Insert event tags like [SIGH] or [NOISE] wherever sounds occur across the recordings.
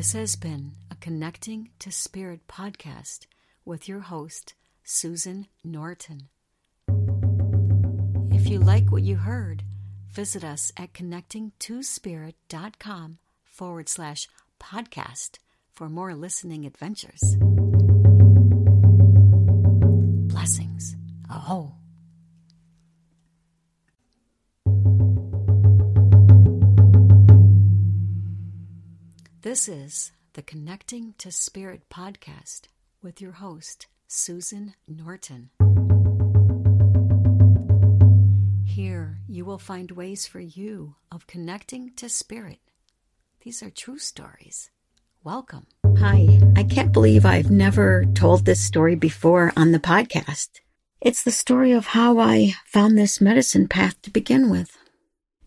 This has been a Connecting to Spirit podcast with your host, Susan Norton. If you like what you heard, visit us at connectingtospirit.com forward slash podcast for more listening adventures. Blessings. Oh. This is the Connecting to Spirit podcast with your host, Susan Norton. Here you will find ways for you of connecting to spirit. These are true stories. Welcome. Hi, I can't believe I've never told this story before on the podcast. It's the story of how I found this medicine path to begin with.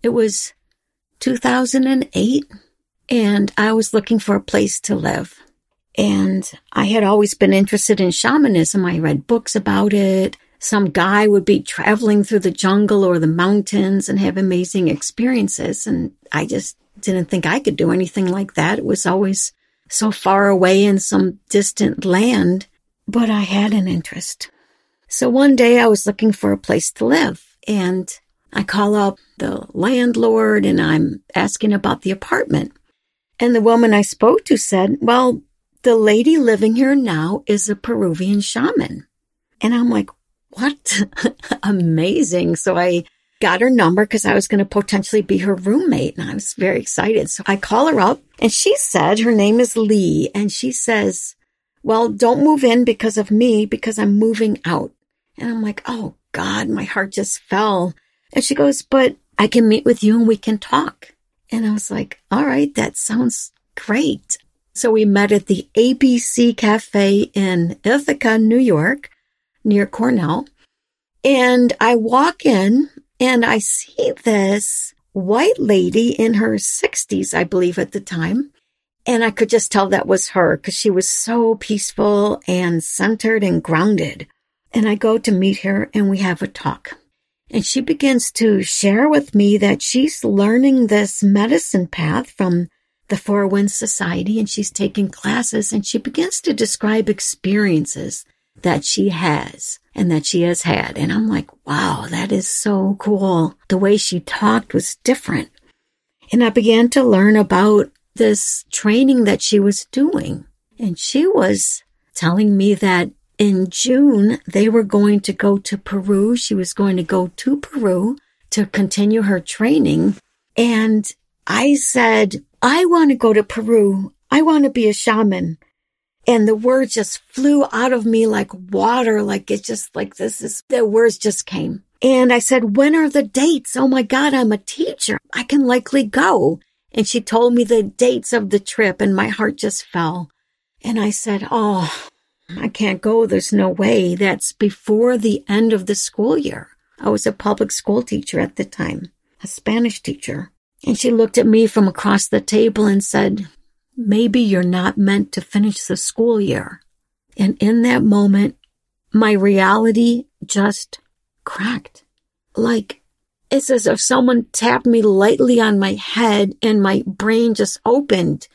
It was 2008 and I was looking for a place to live. And I had always been interested in shamanism. I read books about it. Some guy would be traveling through the jungle or the mountains and have amazing experiences. And I just didn't think I could do anything like that. It was always so far away in some distant land, but I had an interest. So one day I was looking for a place to live and I call up the landlord and I'm asking about the apartment. And the woman I spoke to said, Well, the lady living here now is a Peruvian shaman. And I'm like, What? [LAUGHS] Amazing. So I got her number because I was going to potentially be her roommate and I was very excited. So I call her up and she said her name is Lee and she says, well, don't move in because of me because I'm moving out. And I'm like, oh God, my heart just fell. And she goes, but I can meet with you and we can talk. And I was like, all right, that sounds great. So we met at the ABC Cafe in Ithaca, New York, near Cornell. And I walk in and I see this white lady in her 60s, I believe at the time. And I could just tell that was her because she was so peaceful and centered and grounded. And I go to meet her and we have a talk. And she begins to share with me that she's learning this medicine path from the Four Winds Society and she's taking classes and she begins to describe experiences that she has and that she has had. And I'm like, wow, that is so cool. The way she talked was different. And I began to learn about this training that she was doing. And she was telling me that in June, they were going to go to Peru. She was going to go to Peru to continue her training. And I said, I want to go to Peru. I want to be a shaman. And the words just flew out of me like water, like it just like this is the words just came. And I said, when are the dates? Oh my God, I'm a teacher. I can likely go. And she told me the dates of the trip and my heart just fell. And I said, Oh, I can't go. There's no way. That's before the end of the school year. I was a public school teacher at the time, a Spanish teacher. And she looked at me from across the table and said, maybe you're not meant to finish the school year. And in that moment, my reality just cracked. Like it's as if someone tapped me lightly on my head and my brain just opened.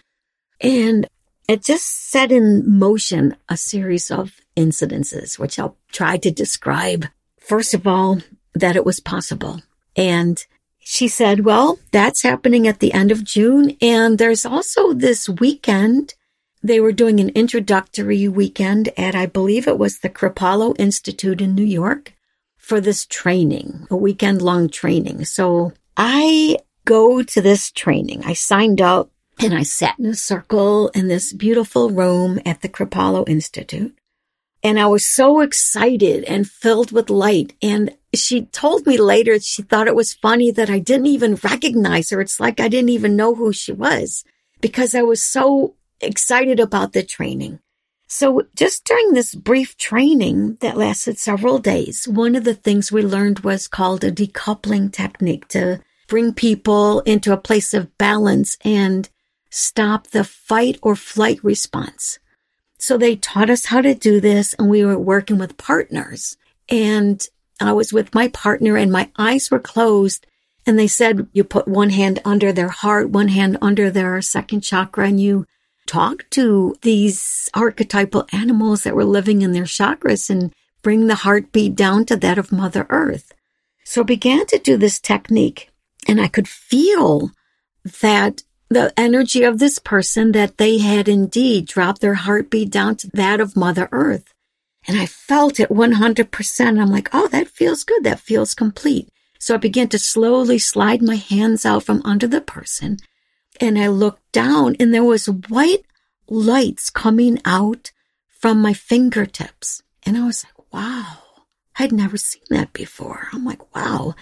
And it just set in motion a series of incidences, which I'll try to describe. First of all, that it was possible. And she said, well, that's happening at the end of June. And there's also this weekend. They were doing an introductory weekend at, I believe it was the Kripalu Institute in New York for this training, a weekend long training. So I go to this training. I signed up and I sat in a circle in this beautiful room at the Kripalu Institute. And I was so excited and filled with light. And she told me later she thought it was funny that I didn't even recognize her. It's like I didn't even know who she was because I was so excited about the training. So just during this brief training that lasted several days, one of the things we learned was called a decoupling technique to bring people into a place of balance and stop the fight or flight response. So they taught us how to do this and we were working with partners and I was with my partner and my eyes were closed and they said you put one hand under their heart, one hand under their second chakra and you talk to these archetypal animals that were living in their chakras and bring the heartbeat down to that of Mother Earth. So I began to do this technique and I could feel that the energy of this person that they had indeed dropped their heartbeat down to that of Mother Earth. And I felt it 100%. I'm like, oh, that feels good. That feels complete. So I began to slowly slide my hands out from under the person. And I looked down and there was white lights coming out from my fingertips. And I was like, wow, I'd never seen that before. I'm like, wow.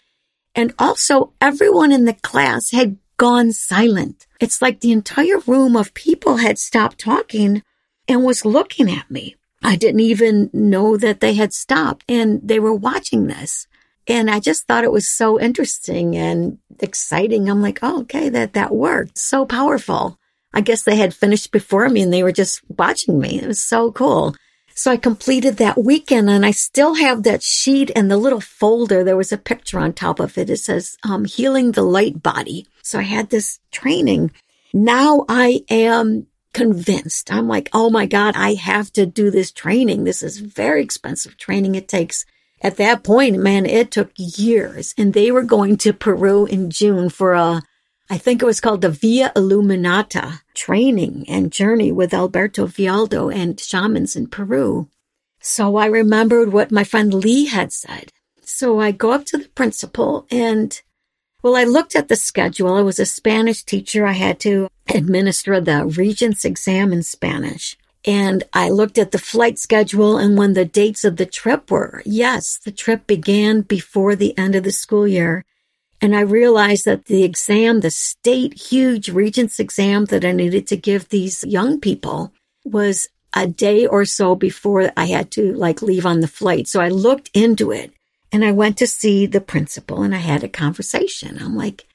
And also everyone in the class had gone silent. It's like the entire room of people had stopped talking and was looking at me. I didn't even know that they had stopped and they were watching this. And I just thought it was so interesting and exciting. I'm like, oh, okay, that, that worked. So powerful. I guess they had finished before me and they were just watching me. It was so cool. So I completed that weekend and I still have that sheet and the little folder. There was a picture on top of it. It says, um, healing the light body. So I had this training. Now I am convinced. I'm like, oh my God, I have to do this training. This is very expensive training. It takes, at that point, man, it took years. And they were going to Peru in June for a, I think it was called the Via Illuminata training and journey with Alberto Villoldo and shamans in Peru. So I remembered what my friend Lee had said. So I go up to the principal and well, I looked at the schedule. I was a Spanish teacher. I had to administer the Regents exam in Spanish. And I looked at the flight schedule and when the dates of the trip were. Yes, the trip began before the end of the school year. And I realized that the exam, the state huge Regents exam that I needed to give these young people was a day or so before I had to like leave on the flight. So I looked into it and I went to see the principal and I had a conversation. I'm like,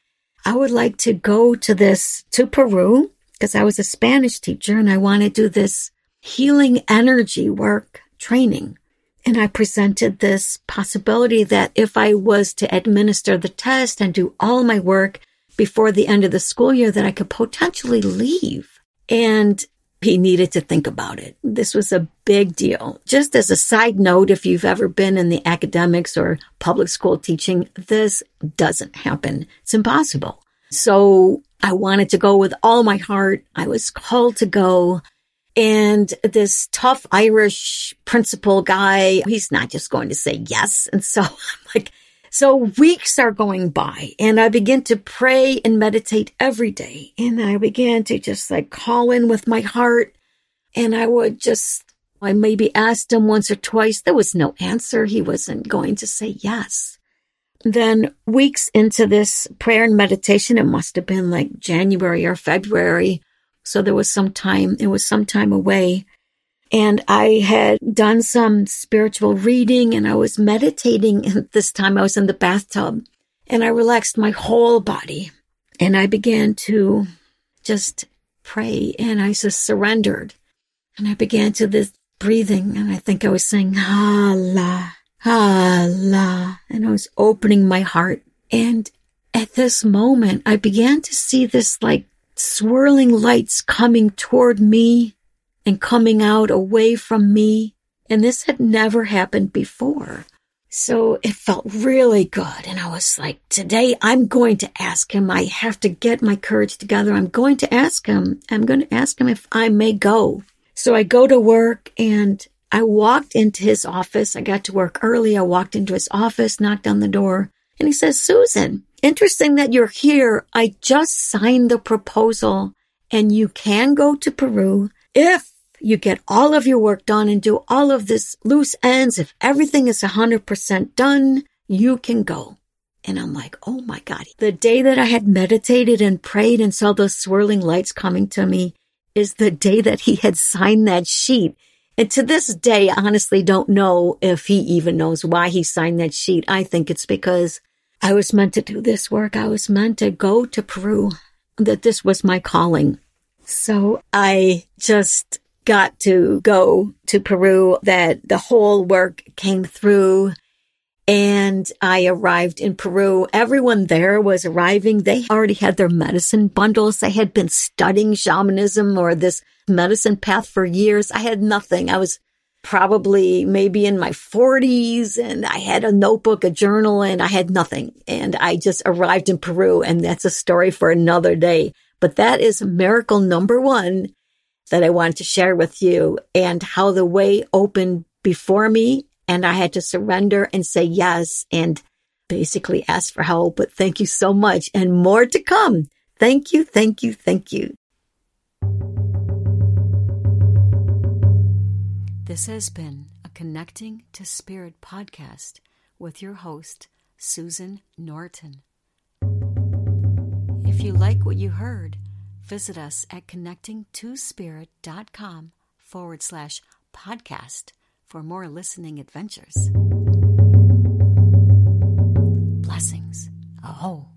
I would like to go to this, to Peru, because I was a Spanish teacher and I want to do this healing energy work training. And I presented this possibility that if I was to administer the test and do all my work before the end of the school year, that I could potentially leave. And he needed to think about it. This was a big deal. Just as a side note, if you've ever been in the academics or public school teaching, this doesn't happen. It's impossible. So I wanted to go with all my heart. I was called to go. And this tough Irish principal guy, he's not just going to say yes. And so [LAUGHS] I'm like, so weeks are going by and I begin to pray and meditate every day. And I began to just like call in with my heart. And I would just, I maybe asked him once or twice. There was no answer. He wasn't going to say yes. Then weeks into this prayer and meditation, it must have been like January or February. So there was some time, it was some time away. And I had done some spiritual reading and I was meditating. [LAUGHS] This time I was in the bathtub and I relaxed my whole body and I began to just pray and I just surrendered. And I began to this breathing and I think I was saying, Allah, Allah. And I was opening my heart. And at this moment, I began to see this like swirling lights coming toward me and coming out away from me. And this had never happened before. So it felt really good. And I was like, today I'm going to ask him. I have to get my courage together. I'm going to ask him. I'm going to ask him if I may go. So I go to work and I walked into his office. I got to work early. I walked into his office, knocked on the door, and he says, Susan, interesting that you're here. I just signed the proposal and you can go to Peru if you get all of your work done and do all of this loose ends, if everything is 100% done, you can go. And I'm like, oh my God. The day that I had meditated and prayed and saw those swirling lights coming to me is the day that he had signed that sheet. And to this day, I honestly don't know if he even knows why he signed that sheet. I think it's because I was meant to do this work. I was meant to go to Peru, that this was my calling. So I just got to go to Peru, that the whole work came through. And I arrived in Peru. Everyone there was arriving. They already had their medicine bundles. They had been studying shamanism or this medicine path for years. I had nothing. I was probably maybe in my 40s and I had a notebook, a journal, and I had nothing. And I just arrived in Peru, and that's a story for another day. But that is miracle number one that I wanted to share with you and how the way opened before me. And I had to surrender and say yes and basically ask for help. But thank you so much and more to come. Thank you, thank you, thank you. This has been a Connecting to Spirit podcast with your host, Susan Norton. If you like what you heard, visit us at connectingtospirit.com forward slash podcast for more listening adventures. Blessings. Oh.